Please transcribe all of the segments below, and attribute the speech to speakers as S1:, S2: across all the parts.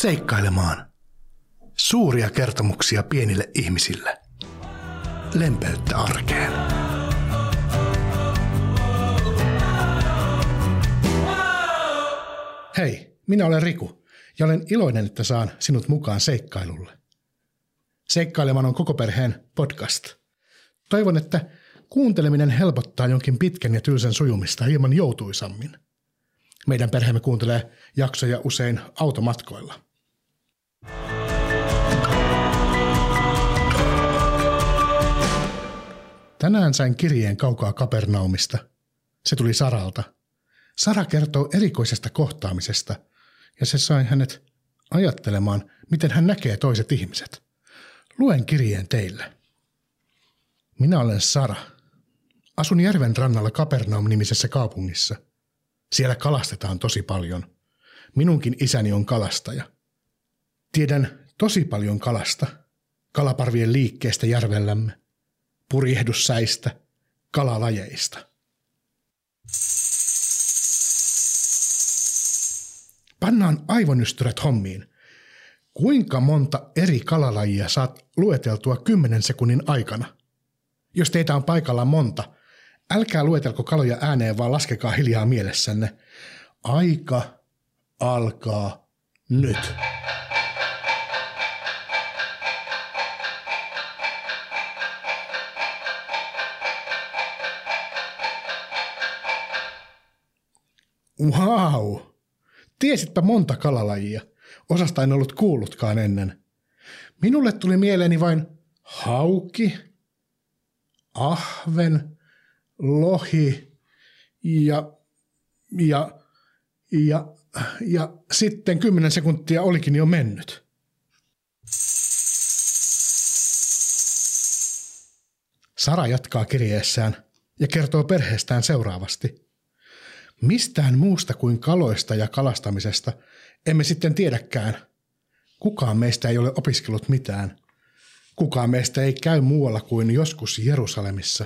S1: Seikkailemaan. Suuria kertomuksia pienille ihmisille. Lempeyttä arkeen. Hei, minä olen Riku ja olen iloinen, että saan sinut mukaan seikkailulle. Seikkailemaan on koko perheen podcast. Toivon, että kuunteleminen helpottaa jonkin pitkän ja tylsän sujumista hieman joutuisammin. Meidän perheemme kuuntelee jaksoja usein automatkoilla. Tänään sain kirjeen kaukaa Kapernaumista. Se tuli Saralta. Sara kertoo erikoisesta kohtaamisesta, ja se sai hänet ajattelemaan, miten hän näkee toiset ihmiset. Luen kirjeen teille. Minä olen Sara. Asun järven rannalla Kapernaum-nimisessä kaupungissa. Siellä kalastetaan tosi paljon. Minunkin isäni on kalastaja. Tiedän tosi paljon kalasta, kalaparvien liikkeestä järvellämme, purjehdussäistä, kalalajeista. Pannaan aivonystyrät hommiin. Kuinka monta eri kalalajia saat lueteltua kymmenen sekunnin aikana? Jos teitä on paikalla monta, älkää luetelko kaloja ääneen, vaan laskekaa hiljaa mielessänne. Aika alkaa nyt. Wow! Tiesitpä monta kalalajia. Osasta en ollut kuullutkaan ennen. Minulle tuli mieleeni vain hauki, ahven, lohi ja, ja, ja, ja sitten kymmenen sekuntia olikin jo mennyt. Sara jatkaa kirjeessään ja kertoo perheestään seuraavasti – Mistään muusta kuin kaloista ja kalastamisesta emme sitten tiedäkään. Kukaan meistä ei ole opiskellut mitään. Kukaan meistä ei käy muualla kuin joskus Jerusalemissa,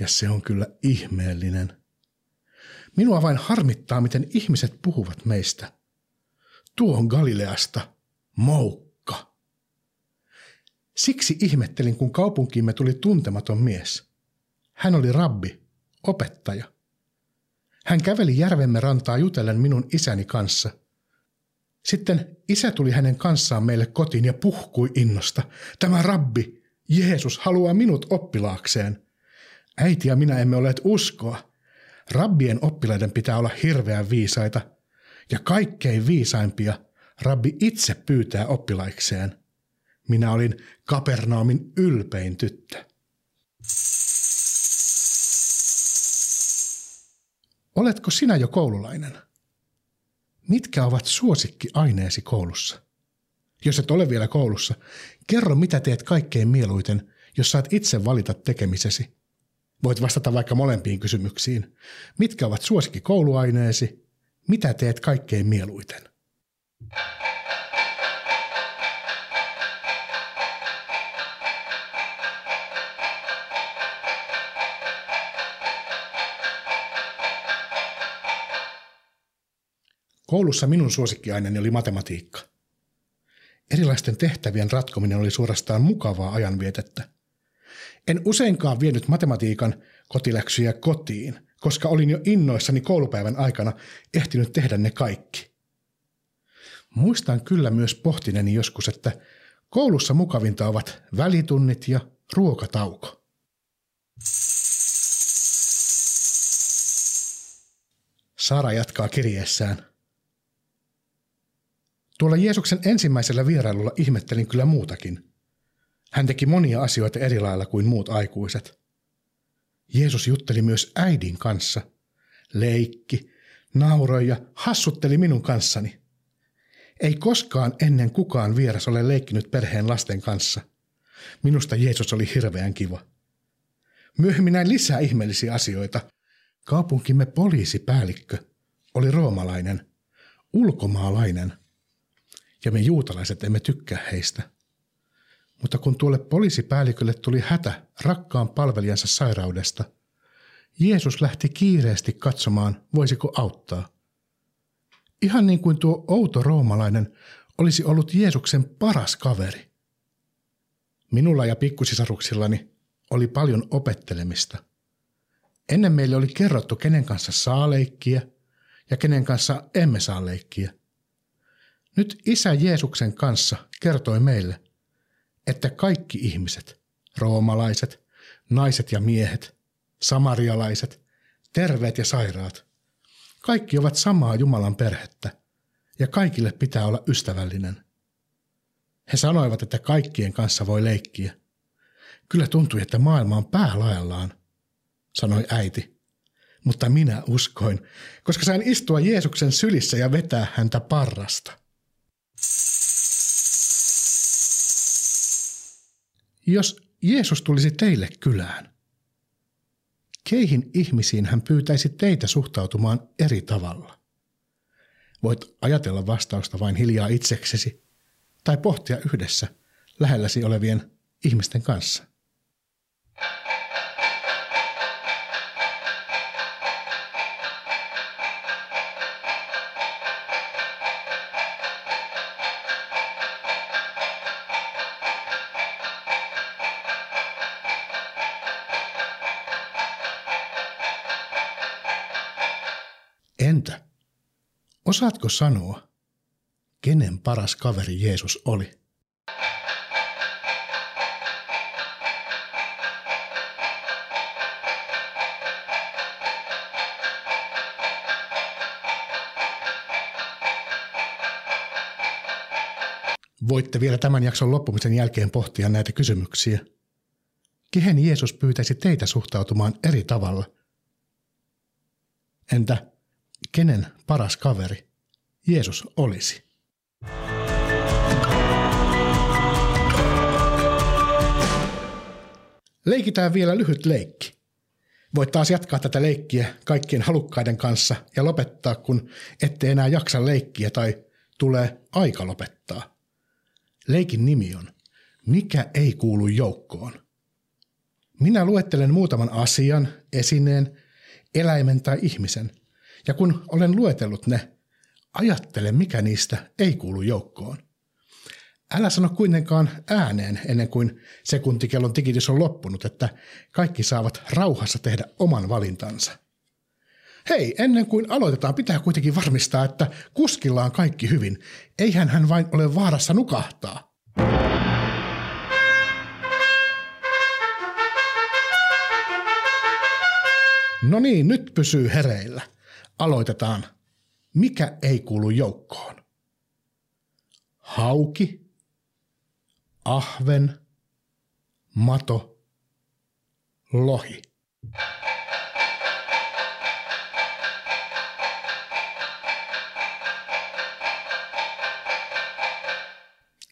S1: ja se on kyllä ihmeellinen. Minua vain harmittaa, miten ihmiset puhuvat meistä. Tuo on Galileasta, moukka. Siksi ihmettelin, kun kaupunkiimme tuli tuntematon mies. Hän oli rabbi, opettaja. Hän käveli järvemme rantaa jutellen minun isäni kanssa. Sitten isä tuli hänen kanssaan meille kotiin ja puhkui innosta. Tämä rabbi, Jeesus, haluaa minut oppilaakseen. Äiti ja minä emme olleet uskoa. Rabbien oppilaiden pitää olla hirveän viisaita. Ja kaikkein viisaimpia rabbi itse pyytää oppilaikseen. Minä olin Kapernaumin ylpein tyttö. Oletko sinä jo koululainen? Mitkä ovat suosikkiaineesi koulussa? Jos et ole vielä koulussa, kerro mitä teet kaikkein mieluiten, jos saat itse valita tekemisesi. Voit vastata vaikka molempiin kysymyksiin. Mitkä ovat suosikkikouluaineesi? Mitä teet kaikkein mieluiten? Koulussa minun suosikkiaineeni oli matematiikka. Erilaisten tehtävien ratkominen oli suorastaan mukavaa ajanvietettä. En useinkaan vienyt matematiikan kotiläksyjä kotiin, koska olin jo innoissani koulupäivän aikana ehtinyt tehdä ne kaikki. Muistan kyllä myös pohtineni joskus, että koulussa mukavinta ovat välitunnit ja ruokatauko. Sara jatkaa kirjeessään – Tuolla Jeesuksen ensimmäisellä vierailulla ihmettelin kyllä muutakin. Hän teki monia asioita eri lailla kuin muut aikuiset. Jeesus jutteli myös äidin kanssa. Leikki, nauroi ja hassutteli minun kanssani. Ei koskaan ennen kukaan vieras ole leikkinyt perheen lasten kanssa. Minusta Jeesus oli hirveän kiva. Myöhemmin näin lisää ihmeellisiä asioita. Kaupunkimme poliisipäällikkö oli roomalainen, ulkomaalainen – ja me juutalaiset emme tykkää heistä. Mutta kun tuolle poliisipäällikölle tuli hätä rakkaan palvelijansa sairaudesta, Jeesus lähti kiireesti katsomaan, voisiko auttaa. Ihan niin kuin tuo outo roomalainen olisi ollut Jeesuksen paras kaveri. Minulla ja pikkusisaruksillani oli paljon opettelemista. Ennen meille oli kerrottu, kenen kanssa saa leikkiä ja kenen kanssa emme saa leikkiä. Nyt Isä Jeesuksen kanssa kertoi meille, että kaikki ihmiset, roomalaiset, naiset ja miehet, samarialaiset, terveet ja sairaat, kaikki ovat samaa Jumalan perhettä ja kaikille pitää olla ystävällinen. He sanoivat, että kaikkien kanssa voi leikkiä. Kyllä tuntui, että maailma on päälaellaan, sanoi äiti. Mutta minä uskoin, koska sain istua Jeesuksen sylissä ja vetää häntä parrasta. Jos Jeesus tulisi teille kylään, keihin ihmisiin hän pyytäisi teitä suhtautumaan eri tavalla? Voit ajatella vastausta vain hiljaa itseksesi tai pohtia yhdessä lähelläsi olevien ihmisten kanssa. Entä? Osaatko sanoa, kenen paras kaveri Jeesus oli? Voitte vielä tämän jakson loppumisen jälkeen pohtia näitä kysymyksiä. Kehen Jeesus pyytäisi teitä suhtautumaan eri tavalla? Entä kenen paras kaveri Jeesus olisi? Leikitään vielä lyhyt leikki. Voit taas jatkaa tätä leikkiä kaikkien halukkaiden kanssa ja lopettaa, kun ette enää jaksa leikkiä tai tulee aika lopettaa. Leikin nimi on Mikä ei kuulu joukkoon? Minä luettelen muutaman asian, esineen, eläimen tai ihmisen – ja kun olen luetellut ne, ajattele mikä niistä ei kuulu joukkoon. Älä sano kuitenkaan ääneen ennen kuin sekuntikellon tikitys on loppunut, että kaikki saavat rauhassa tehdä oman valintansa. Hei, ennen kuin aloitetaan, pitää kuitenkin varmistaa, että kuskilla on kaikki hyvin. Eihän hän vain ole vaarassa nukahtaa. No niin, nyt pysyy hereillä aloitetaan. Mikä ei kuulu joukkoon? Hauki, ahven, mato, lohi.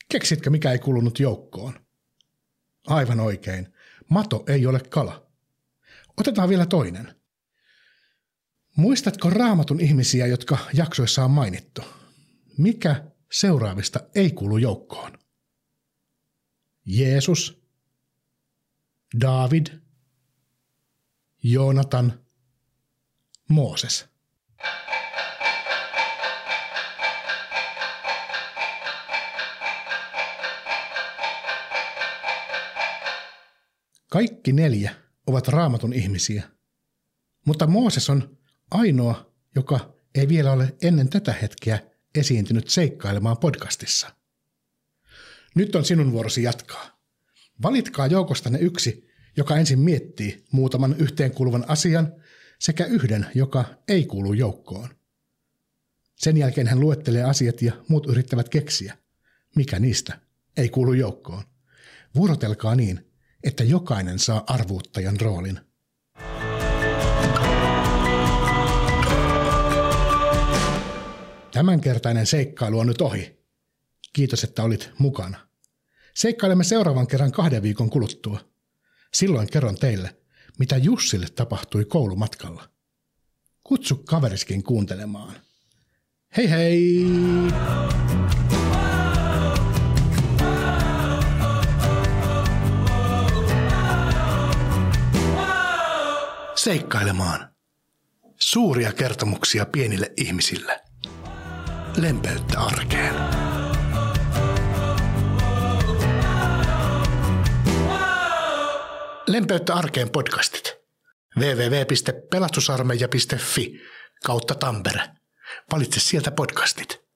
S1: Keksitkö, mikä ei kuulunut joukkoon? Aivan oikein. Mato ei ole kala. Otetaan vielä toinen. Muistatko raamatun ihmisiä, jotka jaksoissa on mainittu? Mikä seuraavista ei kuulu joukkoon? Jeesus, David, Joonatan, Mooses. Kaikki neljä ovat raamatun ihmisiä, mutta Mooses on ainoa, joka ei vielä ole ennen tätä hetkeä esiintynyt seikkailemaan podcastissa. Nyt on sinun vuorosi jatkaa. Valitkaa joukostanne yksi, joka ensin miettii muutaman yhteenkuuluvan asian sekä yhden, joka ei kuulu joukkoon. Sen jälkeen hän luettelee asiat ja muut yrittävät keksiä, mikä niistä ei kuulu joukkoon. Vuorotelkaa niin, että jokainen saa arvuuttajan roolin – Tämänkertainen seikkailu on nyt ohi. Kiitos, että olit mukana. Seikkailemme seuraavan kerran kahden viikon kuluttua. Silloin kerron teille, mitä Jussille tapahtui koulumatkalla. Kutsu kaveriskin kuuntelemaan. Hei hei! Seikkailemaan. Suuria kertomuksia pienille ihmisille lempeyttä arkeen. Lempeyttä arkeen podcastit. www.pelastusarmeija.fi kautta Tampere. Valitse sieltä podcastit.